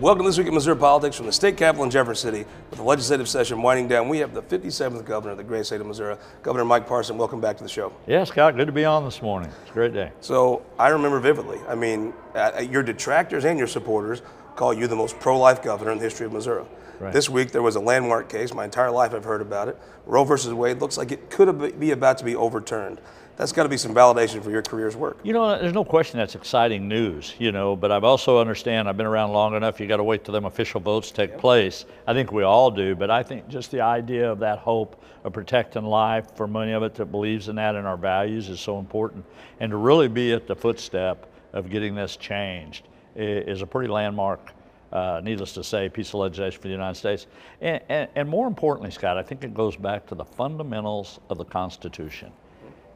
Welcome to this week at Missouri Politics from the state capital in Jefferson City. With the legislative session winding down, we have the 57th governor of the great state of Missouri, Governor Mike Parson. Welcome back to the show. Yeah, Scott, good to be on this morning. It's a great day. So I remember vividly. I mean, uh, your detractors and your supporters call you the most pro-life governor in the history of Missouri. Right. This week there was a landmark case. My entire life I've heard about it. Roe versus Wade looks like it could be about to be overturned that's got to be some validation for your career's work. You know, there's no question that's exciting news, you know, but I've also understand I've been around long enough, you got to wait till them official votes take place. I think we all do, but I think just the idea of that hope of protecting life for many of it that believes in that and our values is so important. And to really be at the footstep of getting this changed is a pretty landmark uh, needless to say, piece of legislation for the United States. And, and, and, more importantly, Scott, I think it goes back to the fundamentals of the Constitution.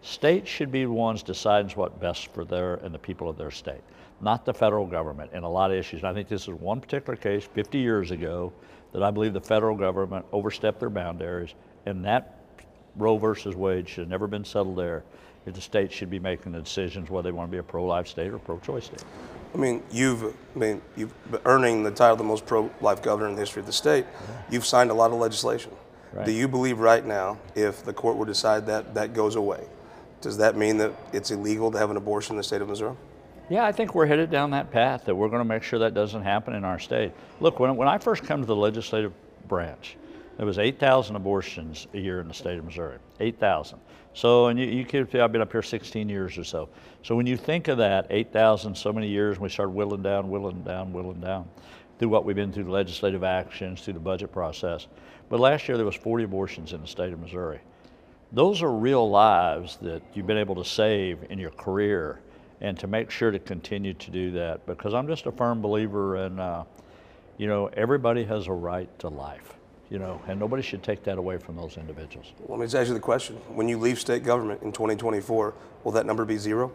States should be the ones deciding what's best for their and the people of their state, not the federal government in a lot of issues. And I think this is one particular case 50 years ago that I believe the federal government overstepped their boundaries, and that Roe versus Wade should have never been settled there. The states should be making the decisions whether they want to be a pro-life state or pro-choice state. I mean, you've I mean you've earning the title of the most pro-life governor in the history of the state. You've signed a lot of legislation. Right. Do you believe right now, if the court would decide that that goes away, does that mean that it's illegal to have an abortion in the state of Missouri? Yeah, I think we're headed down that path that we're going to make sure that doesn't happen in our state. Look, when, when I first came to the legislative branch, there was 8,000 abortions a year in the state of Missouri. 8,000. So, and you, you could, I've been up here 16 years or so. So when you think of that, 8,000, so many years, we started whittling down, whittling down, whittling down through what we've been through the legislative actions, through the budget process. But last year there was 40 abortions in the state of Missouri those are real lives that you've been able to save in your career and to make sure to continue to do that because I'm just a firm believer in, uh, you know, everybody has a right to life, you know, and nobody should take that away from those individuals. Well, let me ask you the question. When you leave state government in 2024, will that number be zero?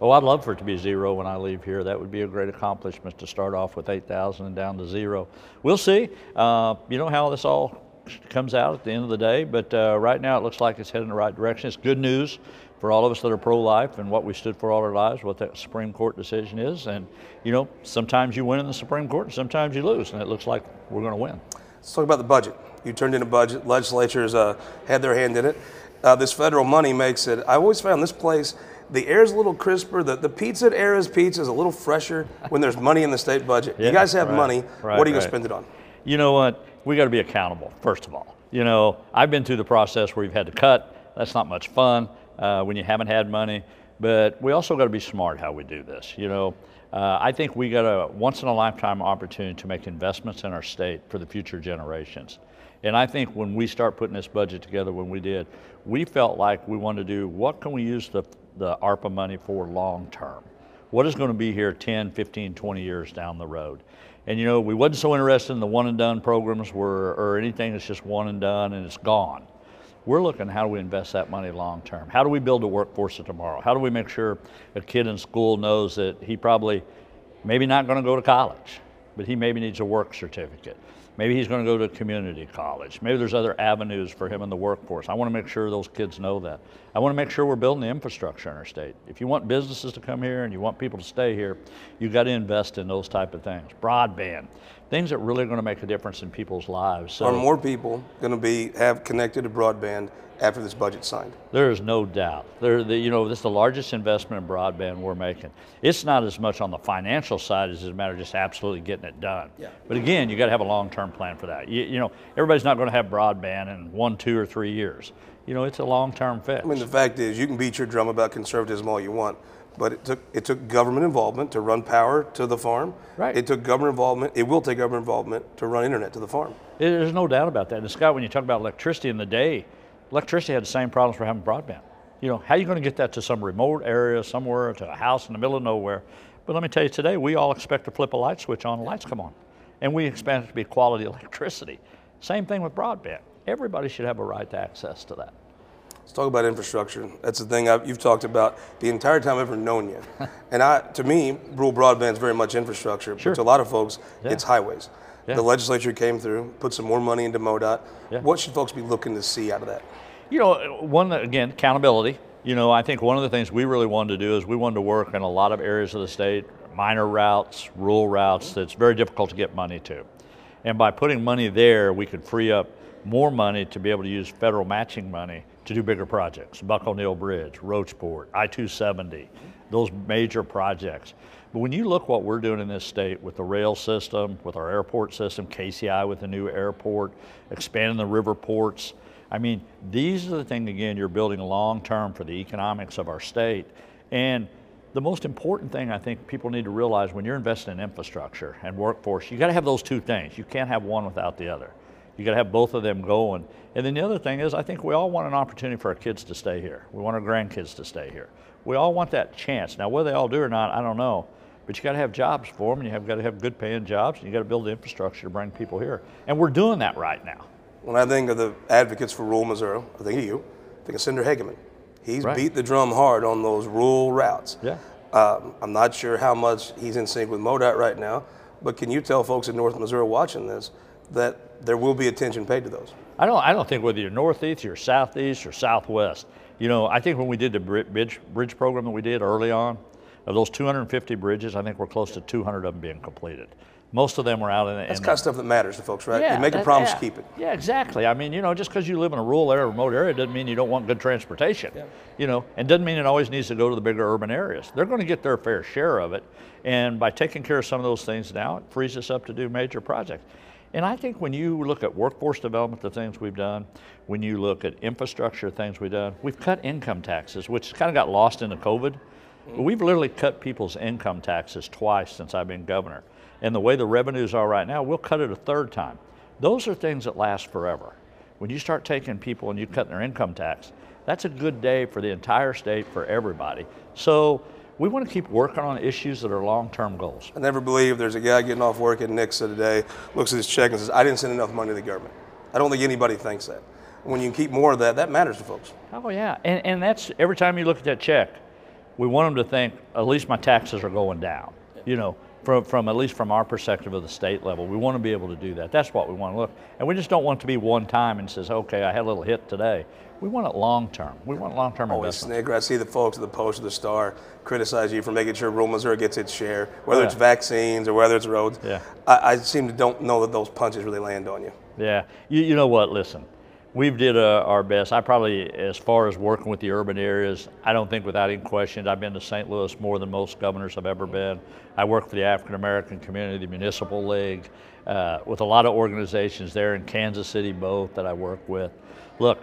Oh, I'd love for it to be zero when I leave here. That would be a great accomplishment to start off with 8,000 and down to zero. We'll see. Uh, you know how this all comes out at the end of the day. But uh, right now, it looks like it's heading in the right direction. It's good news for all of us that are pro-life and what we stood for all our lives, what that Supreme Court decision is. And you know, sometimes you win in the Supreme Court, and sometimes you lose, and it looks like we're going to win. Let's talk about the budget. You turned in a budget. Legislatures uh, had their hand in it. Uh, this federal money makes it. I always found this place. The air is a little crisper. The, the pizza at Arris' Pizza is a little fresher when there's money in the state budget. Yeah, you guys have right, money. Right, what are you right. going to spend it on? You know what? We got to be accountable, first of all. You know, I've been through the process where you've had to cut. That's not much fun uh, when you haven't had money. But we also got to be smart how we do this. You know, uh, I think we got a once in a lifetime opportunity to make investments in our state for the future generations. And I think when we start putting this budget together, when we did, we felt like we wanted to do what can we use the, the ARPA money for long term? What is going to be here 10, 15, 20 years down the road? And you know, we wasn't so interested in the one and done programs where, or anything that's just one and done and it's gone. We're looking how do we invest that money long term? How do we build a workforce of tomorrow? How do we make sure a kid in school knows that he probably maybe not going to go to college, but he maybe needs a work certificate. Maybe he's going to go to community college. Maybe there's other avenues for him in the workforce. I want to make sure those kids know that. I want to make sure we're building the infrastructure in our state. If you want businesses to come here and you want people to stay here, you've got to invest in those type of things. Broadband, things that really are going to make a difference in people's lives. So, are more people going to be have connected to broadband after this budget signed? There is no doubt. There, the, you know, this is the largest investment in broadband we're making. It's not as much on the financial side as it's a matter of just absolutely getting it done. Yeah. But again, you got to have a long-term plan for that. You, you know, everybody's not going to have broadband in one, two, or three years. You know, it's a long-term fix. I mean, the fact is, you can beat your drum about conservatism all you want, but it took it took government involvement to run power to the farm. Right. It took government involvement. It will take government involvement to run internet to the farm. There's no doubt about that. And Scott, when you talk about electricity in the day, electricity had the same problems for having broadband. You know, how are you going to get that to some remote area, somewhere, to a house in the middle of nowhere? But let me tell you today, we all expect to flip a light switch on, lights come on. And we expect it to be quality electricity. Same thing with broadband. Everybody should have a right to access to that. Let's talk about infrastructure. That's the thing I've, you've talked about the entire time I've ever known you. and I, to me, rural broadband is very much infrastructure. Sure. But to a lot of folks, yeah. it's highways. Yeah. The legislature came through, put some more money into MoDOT. Yeah. What should folks be looking to see out of that? You know, one, again, accountability. You know, I think one of the things we really wanted to do is we wanted to work in a lot of areas of the state, minor routes, rural routes mm-hmm. that's very difficult to get money to. And by putting money there, we could free up more money to be able to use federal matching money to do bigger projects. Buck O'Neil Bridge, Rocheport, I-270, those major projects. But when you look what we're doing in this state with the rail system, with our airport system, KCI with the new airport, expanding the river ports, I mean, these are the things, again, you're building long term for the economics of our state. And the most important thing I think people need to realize when you're investing in infrastructure and workforce, you got to have those two things. You can't have one without the other. You got to have both of them going. And then the other thing is, I think we all want an opportunity for our kids to stay here. We want our grandkids to stay here. We all want that chance. Now, whether they all do or not, I don't know. But you got to have jobs for them, and you have got to have good paying jobs, and you got to build the infrastructure to bring people here. And we're doing that right now. When I think of the advocates for rural Missouri, I think of you. I think of Senator Hegeman. He's Right. beat the drum hard on those rural routes. Yeah. Um, I'm not sure how much he's in sync with MoDOT right now, but can you tell folks in North Missouri watching this that there will be attention paid to those? I don't, I don't think whether you're northeast, you're southeast, or southwest. You know, I think when we did the bridge, bridge program that we did early on, of those 250 bridges, I think we're close to 200 of them being completed. Most of them were out in the. That's in the kind of stuff that matters to folks, right? Yeah, you make a promise, yeah. keep it. Yeah, exactly. I mean, you know, just because you live in a rural area, remote area, doesn't mean you don't want good transportation. Yeah. You know, and doesn't mean it always needs to go to the bigger urban areas. They're going to get their fair share of it, and by taking care of some of those things now, it frees us up to do major projects. And I think when you look at workforce development, the things we've done, when you look at infrastructure things we've done, we've cut income taxes, which kind of got lost in the COVID. But We've literally cut people's income taxes twice since I've been governor. And the way the revenues are right now, we'll cut it a third time. Those are things that last forever. When you start taking people and you cut their income tax, that's a good day for the entire state, for everybody. So we want to keep working on issues that are long-term goals. I never believe there's a guy getting off work at Nixa today, looks at his check and says, I didn't send enough money to the government. I don't think anybody thinks that. When you keep more of that, that matters to folks. Oh yeah, and, and that's every time you look at that check, we want them to think at least my taxes are going down. You know, from from at least from our perspective of the state level, we want to be able to do that. That's what we want to look, and we just don't want it to be one time and says, okay, I had a little hit today. We want it long term. We want long term Always investment. snigger. I see the folks at the Post or the Star criticize you for making sure rural Missouri gets its share, whether Yeah. it's vaccines or whether it's roads. Yeah. I, I seem to don't know that those punches really land on you. Yeah, you, you know what? Listen, we've did uh, our best. I probably, as far as working with the urban areas, I don't think without any question, I've been to St. Louis more than most governors have ever been. I work for the African American community, the Municipal League, uh, with a lot of organizations there in Kansas City, both that I work with. Look,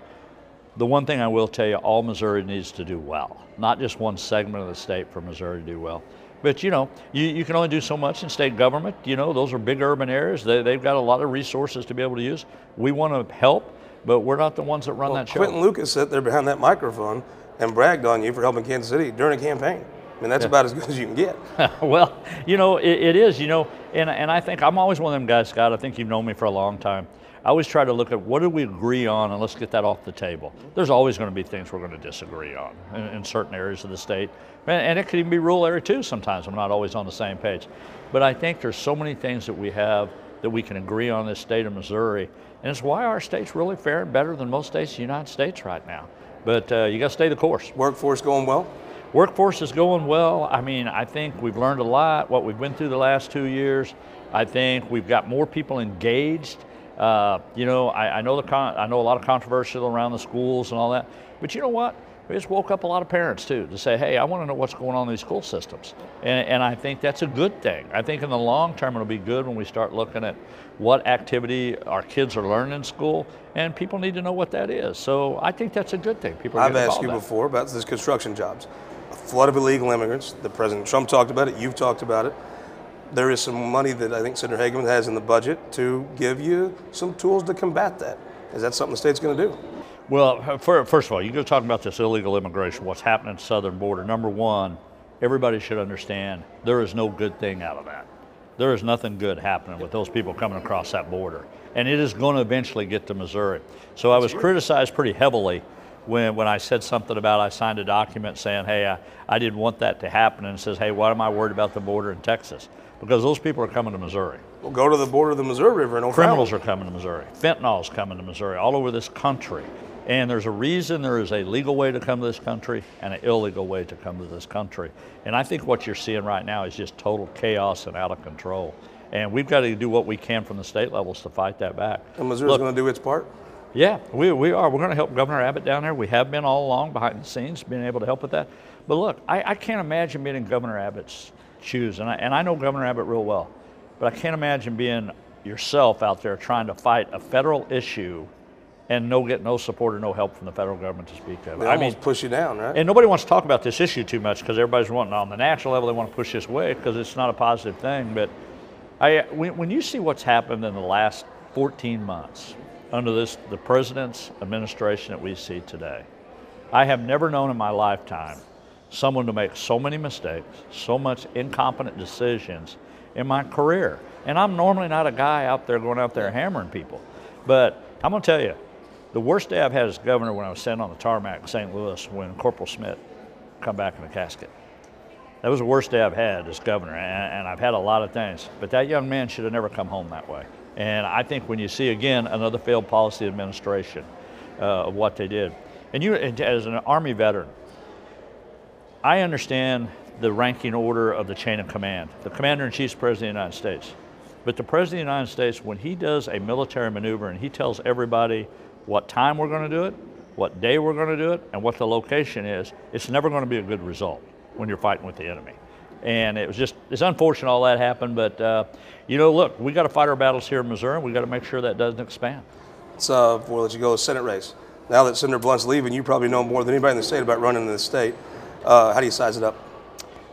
the one thing I will tell you, all Missouri needs to do well. Not just one segment of the state for Missouri to do well. But you know, you, you can only do so much in state government. You know, those are big urban areas. They, they've got a lot of resources to be able to use. We want to help, but we're not the ones that run that show. Quinton Lucas sat there behind that microphone and bragged on you for helping Kansas City during a campaign. I mean, that's about as good as you can get. well, you know, it, it is, you know, and, and I think I'm always one of them guys, Scott. I think you've known me for a long time. I always try to look at what do we agree on and let's get that off the table. There's always going to be things we're going to disagree on in, in certain areas of the state. And, and it could even be rural area too sometimes. I'm not always on the same page. But I think there's so many things that we have that we can agree on in this state of Missouri. And it's why our state's really faring better than most states in the United States right now. But uh, you got to stay the course. Workforce going well. Workforce is going well. I mean, I think we've learned a lot, what we've been through the last two years. I think we've got more people engaged. Uh, you know, I, I know the con- I know a lot of controversial around the schools and all that, but you know what? We just woke up a lot of parents too to say, hey, I want to know what's going on in these school systems. And, and I think that's a good thing. I think in the long term it'll be good when we start looking at what activity our kids are learning in school, and people need to know what that is. So I think that's a good thing. People are I've asked you that. before about this construction jobs. A flood of illegal immigrants. The President Trump talked about it. You've talked about it. There is some money that I think Senator Hegeman has in the budget to give you some tools to combat that. Is that something the state's going to do? Well, uh, for, first of all, you go talk about this illegal immigration, what's happening at the southern border. Number one, everybody should understand there is no good thing out of that. There is nothing good happening with those people coming across that border. And it is going to eventually get to Missouri. So I was criticized pretty heavily when, when I said something about I signed a document saying, hey, I, I didn't want that to happen, and says, hey, why am I worried about the border in Texas? Because those people are coming to Missouri. Well, go to the border of the Missouri River and. Criminals are coming to Missouri. Fentanyl's coming to Missouri, all over this country. And there's a reason there is a legal way to come to this country and an illegal way to come to this country. And I think what you're seeing right now is just total chaos and out of control. And we've got to do what we can from the state levels to fight that back. And Missouri's going to do its part? Yeah, we, we are. We're going to help Governor Abbott down there. We have been all along behind the scenes, being able to help with that. But look, I, I can't imagine being in Governor Abbott's shoes. And I, and I know Governor Abbott real well. But I can't imagine being yourself out there trying to fight a federal issue and no get no support or no help from the federal government to speak of. They I mean, push you down, right? And nobody wants to talk about this issue too much because everybody's wanting on the national level they want to push this away because it's not a positive thing. But I, when, when you see what's happened in the last 14 months under this the president's administration that we see today, I have never known in my lifetime someone to make so many mistakes, so much incompetent decisions in my career. And I'm normally not a guy out there going out there hammering people. But I'm going to tell you, the worst day I've had as governor when I was sitting on the tarmac in St. Louis when Corporal Schmitz come back in a casket. That was the worst day I've had as governor, and, and I've had a lot of things. But that young man should have never come home that way. And I think when you see again another failed policy administration uh, of what they did, and you as an Army veteran, I understand the ranking order of the chain of command. The commander in chief is president of the United States. But the president of the United States, when he does a military maneuver and he tells everybody what time we're going to do it, what day we're going to do it, and what the location is, it's never going to be a good result when you're fighting with the enemy. And it was just, it's unfortunate all that happened, but uh, you know, look, we got to fight our battles here in Missouri, and we got to make sure that doesn't expand. So, before we let you go, Senate race. Now that Senator Blunt's leaving, you probably know more than anybody in the state about running in the state. Uh, how do you size it up?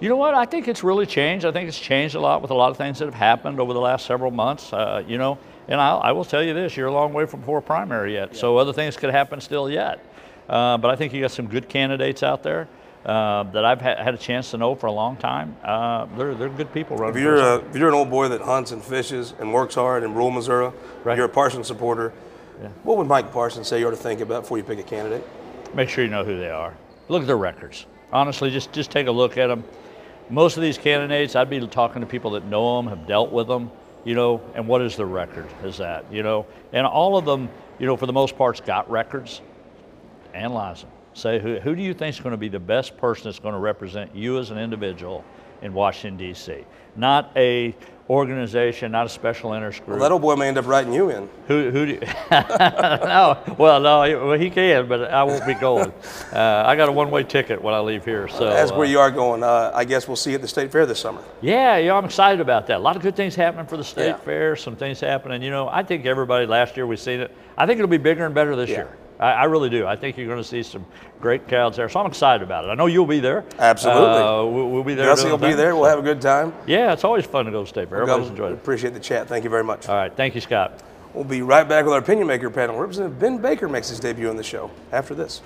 You know what? I think it's really changed. I think it's changed a lot with a lot of things that have happened over the last several months. Uh, you know, and I'll, I will tell you this: you're a long way from before primary yet, yeah. so other things could happen still yet. Uh, but I think you got some good candidates out there. Uh, that I've ha- had a chance to know for a long time. Uh, they're, they're good people running. If you're, a, if you're an old boy that hunts and fishes and works hard in rural Missouri, right. you're a Parsons supporter, yeah. what would Mike Parsons say you ought to think about before you pick a candidate? Make sure you know who they are. Look at their records. Honestly, just, just take a look at them. Most of these candidates, I'd be talking to people that know them, have dealt with them you know, and what is their record? Is that, you know, and all of them, you know, for the most part, got records. Analyze them. Say, who, who do you think is going to be the best person that's going to represent you as an individual in Washington, D.C.? Not a organization, not a special interest group. Well, that old boy may end up writing you in. Who, who do you, no, well, no, he, well, he can, but I won't be going. Uh, I got a one-way ticket when I leave here. So That's where uh, you are going. Uh, I guess we'll see you at the state fair this summer. Yeah, yeah, I'm excited about that. A lot of good things happening for the state yeah. fair, some things happening. You know, I think everybody last year we've seen it. I think it'll be bigger and better this yeah. year. I, I, really do. I think you're going to see some great crowds there. So I'm excited about it. I know you'll be there. Absolutely. Uh, we'll, we'll, be there. Jesse will be there. We'll have a good time. Yeah, it's always fun to go to State Fair. Everybody's enjoyed it. Appreciate the chat. Thank you very much. All right. Thank you, Scott. We'll be right back with our opinion maker panel. Representative Ben Baker makes his debut on the show after this.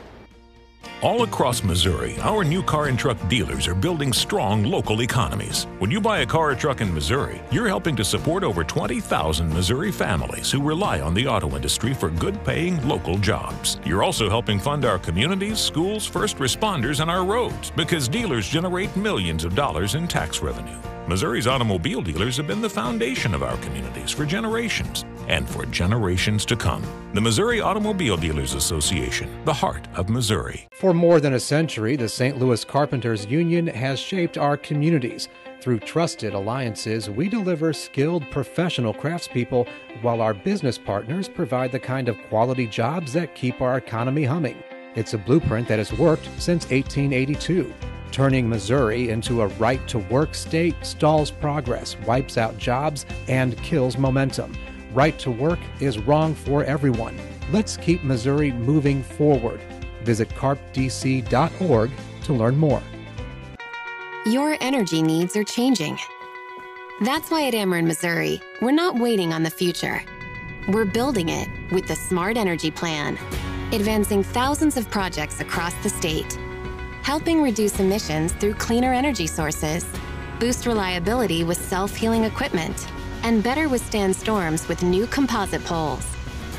All across Missouri, our new car and truck dealers are building strong local economies. When you buy a car or truck in Missouri, you're helping to support over 20,000 Missouri families who rely on the auto industry for good paying local jobs. You're also helping fund our communities, schools, first responders, and our roads because dealers generate millions of dollars in tax revenue. Missouri's automobile dealers have been the foundation of our communities for generations and for generations to come. The Missouri Automobile Dealers Association, the heart of Missouri. For more than a century, the St. Louis Carpenters Union has shaped our communities. Through trusted alliances, we deliver skilled professional craftspeople while our business partners provide the kind of quality jobs that keep our economy humming. It's a blueprint that has worked since 1882. Turning Missouri into a right to work state stalls progress, wipes out jobs, and kills momentum. Right to work is wrong for everyone. Let's keep Missouri moving forward. Visit carpdc.org to learn more. Your energy needs are changing. That's why at Ameren Missouri, we're not waiting on the future. We're building it with the Smart Energy Plan, advancing thousands of projects across the state helping reduce emissions through cleaner energy sources, boost reliability with self-healing equipment, and better withstand storms with new composite poles.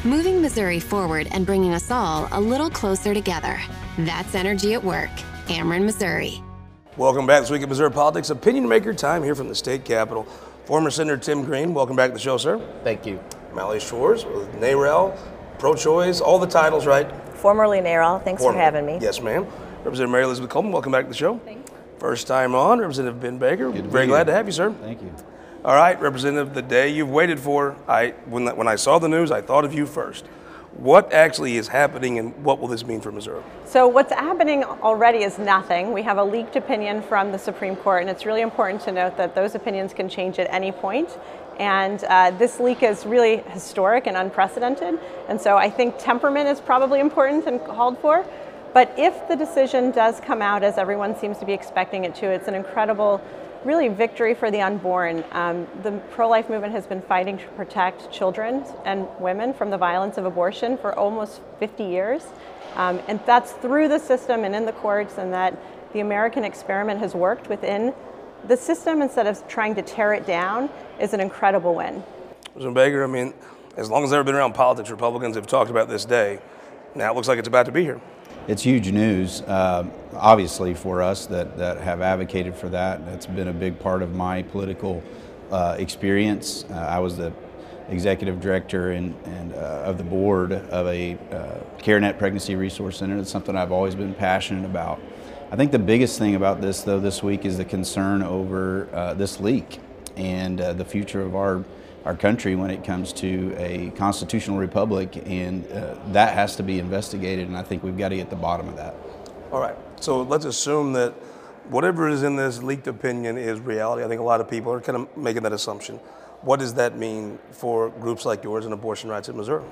Moving Missouri forward and bringing us all a little closer together. That's energy at work. Ameren, Missouri. Welcome back this week at Missouri Politics. Opinion maker time here from the state capitol. Former Senator Tim Green, welcome back to the show, sir. Thank you. Mally Schwarz with NARAL, pro choice, all the titles, right? formerly NARAL. Thanks Former- for having me. Yes, ma'am. Representative Mary Elizabeth Coleman, welcome back to the show. Thanks. First time on, Representative Ben Baker. Good to Very be glad here. to have you, sir. Thank you. All right, Representative, the day you've waited for. I when when I saw the news, I thought of you first. What actually is happening, and what will this mean for Missouri? So what's happening already is nothing. We have a leaked opinion from the Supreme Court, and it's really important to note that those opinions can change at any point. And uh, this leak is really historic and unprecedented. And so I think temperament is probably important and called for. But if the decision does come out as everyone seems to be expecting it to, it's an incredible, really victory for the unborn. Um, the pro-life movement has been fighting to protect children and women from the violence of abortion for almost 50 years. Um, and that's through the system and in the courts, and that the American experiment has worked within the system instead of trying to tear it down is an incredible win. President Baker, I mean, as long as I've been around politics, Republicans have talked about this day. Now it looks like it's about to be here. It's huge news, uh, obviously, for us that, that have advocated for that. That's been a big part of my political uh, experience. Uh, I was the executive director and, and uh, of the board of a uh, CareNet Pregnancy Resource Center. It's something I've always been passionate about. I think the biggest thing about this, though, this week is the concern over uh, this leak and the future of our our country when it comes to a constitutional republic, and uh, that has to be investigated. And I think we've got to get the bottom of that. All right. So let's assume that whatever is in this leaked opinion is reality. I think a lot of people are kind of making that assumption. What does that mean for groups like yours and abortion rights in Missouri?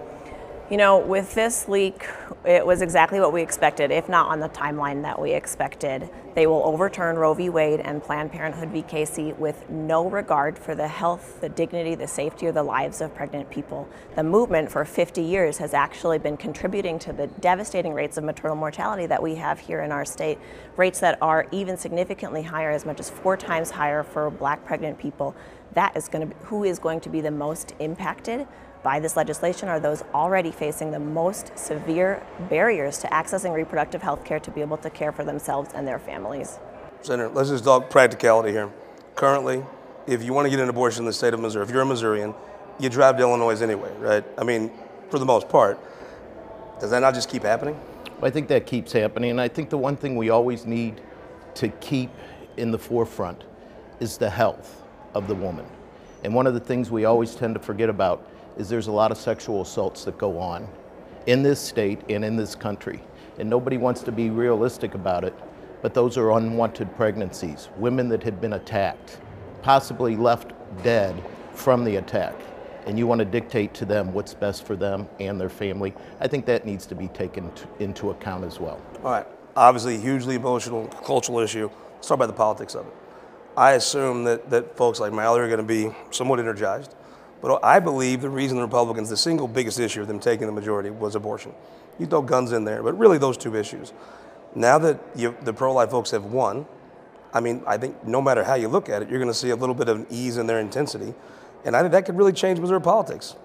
You know, with this leak, it was exactly what we expected, if not on the timeline that we expected. They will overturn Roe v. Wade and Planned Parenthood v. Casey with no regard for the health, the dignity, the safety, or the lives of pregnant people. The movement for 50 years has actually been contributing to the devastating rates of maternal mortality that we have here in our state, rates that are even significantly higher, as much as four times higher for black pregnant people. That is going to be, who is going to be the most impacted by this legislation are those already facing the most severe barriers to accessing reproductive health care to be able to care for themselves and their families. Senator, let's just talk practicality here. Currently, if you want to get an abortion in the state of Missouri, if you're a Missourian, you drive to Illinois anyway, right? I mean, for the most part. Does that not just keep happening? I think that keeps happening, and I think the one thing we always need to keep in the forefront is the health of the woman. And one of the things we always tend to forget about is there's a lot of sexual assaults that go on in this state and in this country. And nobody wants to be realistic about it, but those are unwanted pregnancies, women that had been attacked, possibly left dead from the attack. And you want to dictate to them what's best for them and their family. I think that needs to be taken into account as well. All right. Obviously, hugely emotional, cultural issue. Let's talk about the politics of it. I assume that, that folks like Mallory are going to be somewhat energized. But I believe the reason the Republicans, the single biggest issue of them taking the majority was abortion. You throw guns in there, but really those two issues. Now that you, the pro life folks have won, I mean, I think no matter how you look at it, you're going to see a little bit of an ease in their intensity. And I think that could really change Missouri politics.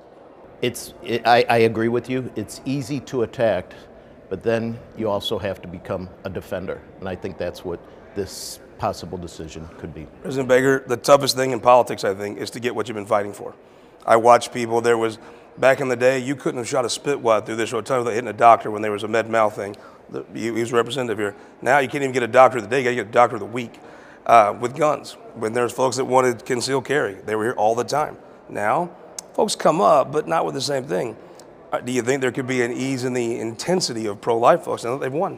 It's, it, I, I agree with you. It's easy to attack, but then you also have to become a defender. And I think that's what this possible decision could be. President Baker, the toughest thing in politics, I think, is to get what you've been fighting for. I watch people. There was back in the day, you couldn't have shot a spit wad through this rotunda without hitting a doctor when there was a med mal thing. He was representative here. Now you can't even get a doctor of the day. You got to get a doctor of the week uh, with guns. When there's folks that wanted concealed carry, they were here all the time. Now, folks come up, but not with the same thing. Uh, Do you think there could be an ease in the intensity of pro-life folks now that they've won?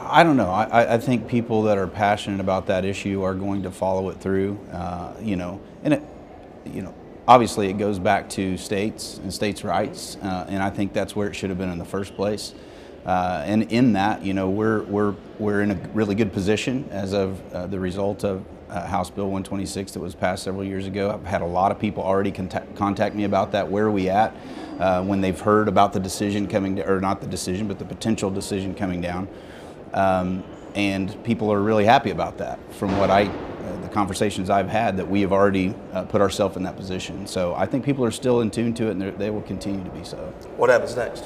I don't know. I, I- I think people that are passionate about that issue are going to follow it through. Uh, you know, and it, you know, obviously it goes back to states and states' rights, uh, and I think that's where it should have been in the first place. Uh, and in that, you know, we're we're we're in a really good position as of uh, the result of uh, House Bill 126 that was passed several years ago. I've had a lot of people already contact, contact me about that. Where are we at? Uh, when they've heard about the decision coming, or not the decision, but the potential decision coming down. Um, and people are really happy about that from what I, the conversations I've had, that we have already uh, put ourselves in that position. So I think people are still in tune to it and they will continue to be so. What happens next?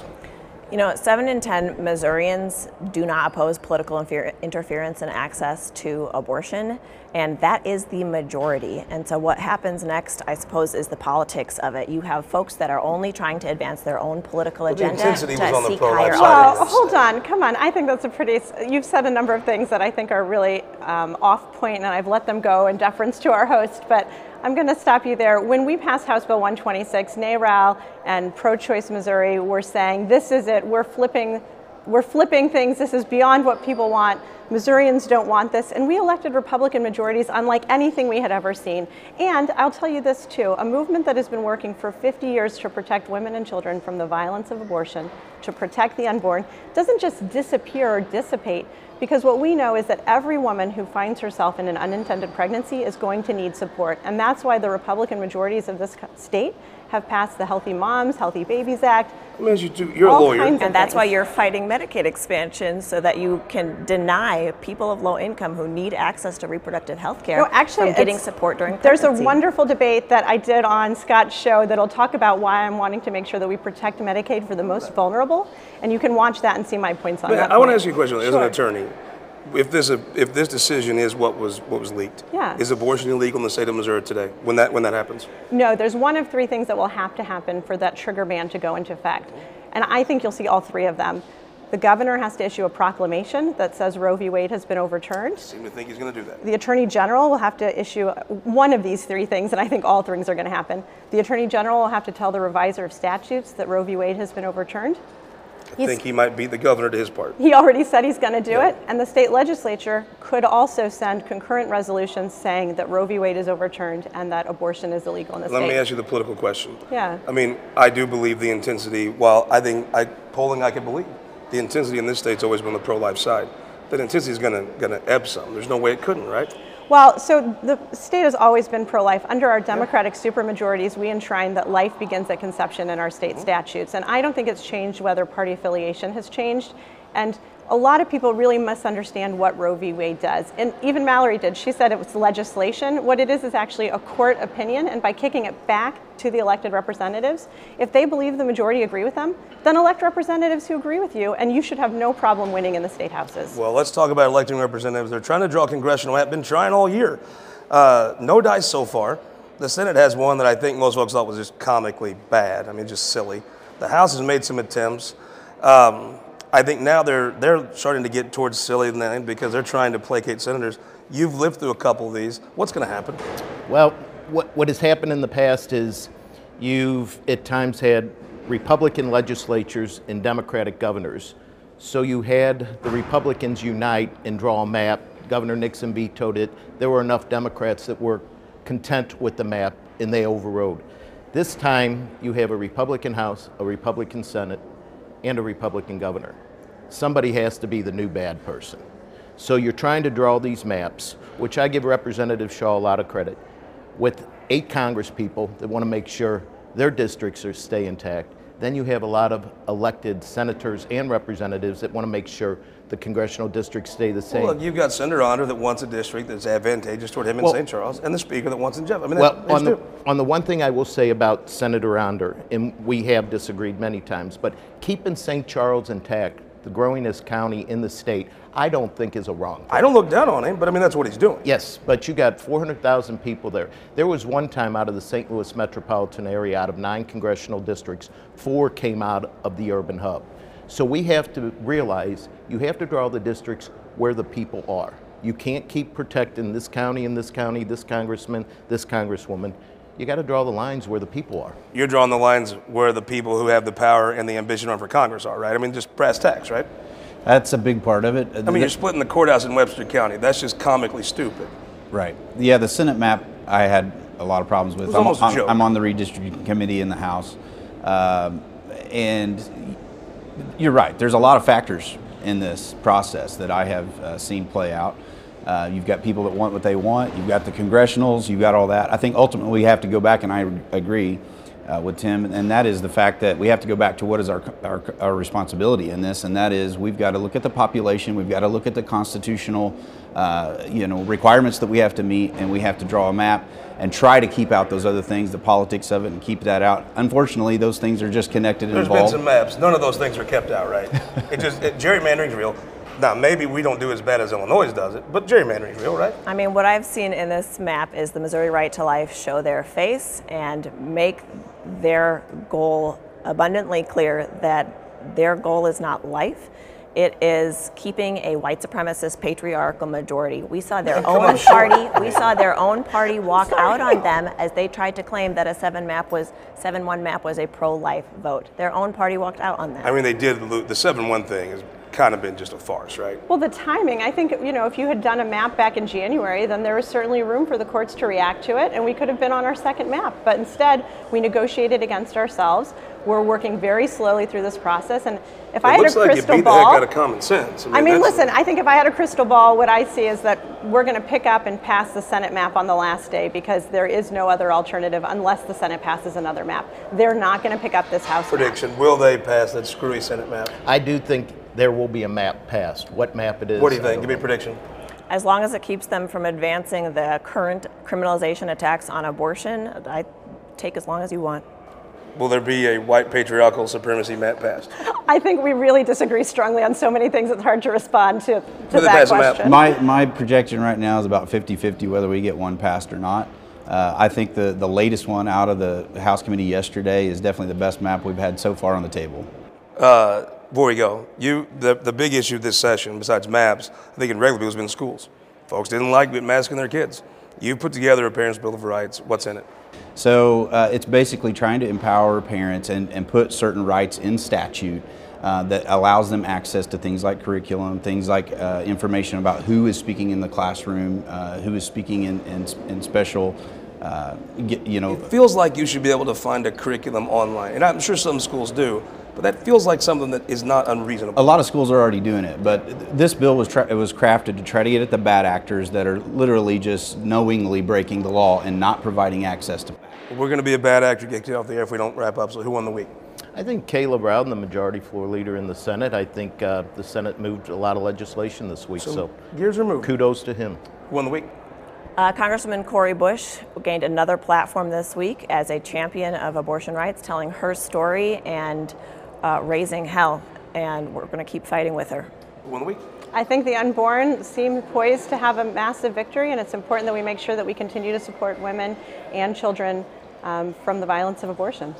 You know, seven in 10 Missourians do not oppose political interference and access to abortion, and that is the majority. And so, what happens next, I suppose, is the politics of it. You have folks that are only trying to advance their own political agenda to seek higher Well, hold on, come on. I think that's a pretty. You've said a number of things that I think are really um, off point, and I've let them go in deference to our host. But I'm going to stop you there. When we passed House Bill 126, NARAL and Pro Choice Missouri were saying, this is it, we're flipping, we're flipping things, this is beyond what people want. Missourians don't want this. And we elected Republican majorities unlike anything we had ever seen. And I'll tell you this too a movement that has been working for 50 years to protect women and children from the violence of abortion, to protect the unborn, doesn't just disappear or dissipate. Because what we know is that every woman who finds herself in an unintended pregnancy is going to need support. And that's why the Republican majorities of this state have passed the Healthy Moms, Healthy Babies Act. you you're a lawyer. And that's why you're fighting Medicaid expansion so that you can deny people of low income who need access to reproductive health care no, actually, from getting support during pregnancy. There's a wonderful debate that I did on Scott's show that'll talk about why I'm wanting to make sure that we protect Medicaid for the most vulnerable. And you can watch that and see my points on but that. I point. want to ask you a question sure. as an attorney if this if this decision is what was what was leaked, yeah. is abortion illegal in the state of Missouri today when that when that happens? No, there's one of three things that will have to happen for that trigger ban to go into effect, and I think you'll see all three of them. The governor has to issue a proclamation that says Roe v. Wade has been overturned. I seem to think he's going to do that. The attorney general will have to issue one of these three things, and I think all things are going to happen. The attorney general will have to tell the reviser of statutes that Roe v. Wade has been overturned. I think he might beat the governor to his part. He already said he's going to do yeah. it, and the state legislature could also send concurrent resolutions saying that Roe v. Wade is overturned and that abortion is illegal in the Let state. Let me ask you the political question. Yeah. I mean, I do believe the intensity. While I think I, polling, I can believe the intensity in this state's always been the pro-life side. That intensity is going to going to ebb some. There's no way it couldn't, right? Well, so the state has always been pro life. Under our Democratic supermajorities, we enshrine that life begins at conception in our state mm-hmm. statutes. And I don't think it's changed whether party affiliation has changed. And a lot of people really misunderstand what Roe v. Wade does. And even Mallory did. She said it was legislation. What it is is actually a court opinion, and by kicking it back to the elected representatives, if they believe the majority agree with them, then elect representatives who agree with you, and you should have no problem winning in the state houses. Well, let's talk about electing representatives. They're trying to draw congressional map, been trying all year. Uh, no dice so far. The Senate has one that I think most folks thought was just comically bad. I mean, just silly. The House has made some attempts. Um, I think now they're they're starting to get towards silly because they're trying to placate senators. You've lived through a couple of these. What's going to happen? Well, what what has happened in the past is you've at times had Republican legislatures and Democratic governors. So you had the Republicans unite and draw a map. Governor Nixon vetoed it. There were enough Democrats that were content with the map and they overrode. This time you have a Republican House, a Republican Senate, and a Republican governor. Somebody has to be the new bad person. So you're trying to draw these maps, which I give Representative Shaul a lot of credit, with eight Congress people that want to make sure their districts are stay intact. Then you have a lot of elected senators and representatives that want to make sure the congressional districts stay the same. Well, look, you've got Senator Onder that wants a district that's advantageous toward him in well, St. Charles, and the Speaker that wants in Jeff. I mean, well, on the, on the one thing I will say about Senator Onder, and we have disagreed many times, but keeping St. Charles intact, the growingest county in the state, I don't think is a wrong. Thing. I don't look down on him, but I mean that's what he's doing. Yes, but you got 400,000 people there. There was one time out of the St. Louis metropolitan area, out of nine congressional districts, four came out of the urban hub. So we have to realize you have to draw the districts where the people are. You can't keep protecting this county and this county, this congressman, this congresswoman. You got to draw the lines where the people are. You're drawing the lines where the people who have the power and the ambition to run for Congress are, right? I mean, just brass tacks, right? That's a big part of it. I mean, you're splitting the courthouse in Webster County. That's just comically stupid. Right. Yeah, the Senate map I had a lot of problems with. I'm, I'm, I'm, on the redistricting committee in the House. Um, and you're right. There's a lot of factors in this process that I have uh, seen play out. Uh, you've got people that want what they want. You've got the congressionals. You've got all that. I think ultimately we have to go back, and I agree. uh, with Tim, and that is the fact that we have to go back to what is our, our, our responsibility in this, and that is we've got to look at the population, we've got to look at the constitutional, uh, you know, requirements that we have to meet, and we have to draw a map and try to keep out those other things, the politics of it, and keep that out. Unfortunately, those things are just connected and There's been some maps. None of those things are kept out, right? it just it, gerrymandering's real. Now maybe we don't do as bad as Illinois does it, but gerrymandering's real, right? I mean, what I've seen in this map is the Missouri Right to Life show their face and make their goal abundantly clear that their goal is not life. It is keeping a white supremacist patriarchal majority. We saw their own party. We saw their own party walk out on them as they tried to claim that a seven map was seven one map was a pro-life vote. Their own party walked out on that. I mean, they did the seven one thing has kind of been just a farce, right? Well, the timing, I think, you know, if you had done a map back in January, then there was certainly room for the courts to react to it, and we could have been on our second map. But instead, we negotiated against ourselves. We're working very slowly through this process, and if I it had looks a like you crystal beat ball, the heck out of common sense. I mean, that's- listen, I think if I had a crystal ball, what I see is that we're going to pick up and pass the Senate map on the last day because there is no other alternative unless the Senate passes another map. They're not going to pick up this House map. prediction: Will they pass that screwy Senate map? I do think there will be a map passed. What map it is? What do you think? Give me a prediction. As long as it keeps them from advancing the current criminalization attacks on abortion, I take as long as you want. Will there be a white patriarchal supremacy map passed? I think we really disagree strongly on so many things. It's hard to respond to, to that pass a map? question. My, my projection right now is about 50-50 whether we get one passed or not. Uh, I think the, the latest one out of the House committee yesterday is definitely the best map we've had so far on the table. Uh, before we go, you the the big issue of this session, besides maps, I think in regular people has been schools. Folks didn't like masking their kids. You put together a parents' bill of rights. What's in it? So uh, it's basically trying to empower parents and, and put certain rights in statute uh, that allows them access to things like curriculum, things like uh, information about who is speaking in the classroom, uh, who is speaking in, in, in special, uh, you know, It feels like you should be able to find a curriculum online, and I'm sure some schools do, but that feels like something that is not unreasonable. A lot of schools are already doing it, but this bill was tra- it was crafted to try to get at the bad actors that are literally just knowingly breaking the law and not providing access to. We're going to be a bad actor get kicked off the air if we don't wrap up. So who won the week? I think Caleb Rowden, the majority floor leader in the Senate. I think uh, the Senate moved a lot of legislation this week, so, Gears are moving. kudos to him. Who won the week? Uh, Congressman Cori Bush gained another platform this week as a champion of abortion rights, telling her story and uh, raising hell. And we're going to keep fighting with her. Who won the week? I think the unborn seem poised to have a massive victory, and it's important that we make sure that we continue to support women and children um, from the violence of abortion.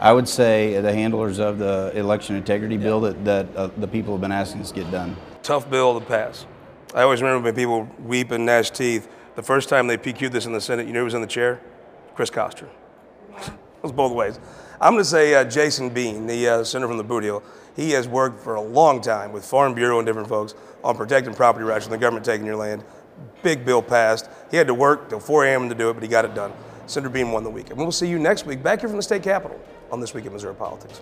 I would say the handlers of the election integrity bill that, that uh, the people have been asking us to get done. Tough bill to pass. I always remember when people weep and gnash teeth. The first time they PQ'd this in the Senate, you know who was in the chair? Chris Koster. Was both ways. I'm going to say uh, Jason Bean, the uh, senator from the Bootheel. He has worked for a long time with Farm Bureau and different folks on protecting property rights from the government taking your land. Big bill passed. He had to work till 4 a.m. to do it, but he got it done. Senator Bean won the week. And we'll see you next week back here from the state capitol on This Week in Missouri Politics.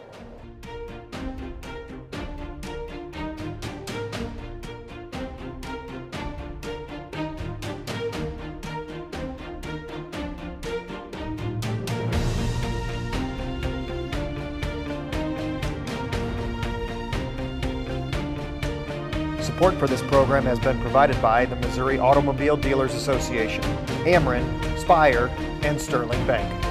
Support for this program has been provided by the Missouri Automobile Dealers Association, Ameren, Spire, and Sterling Bank.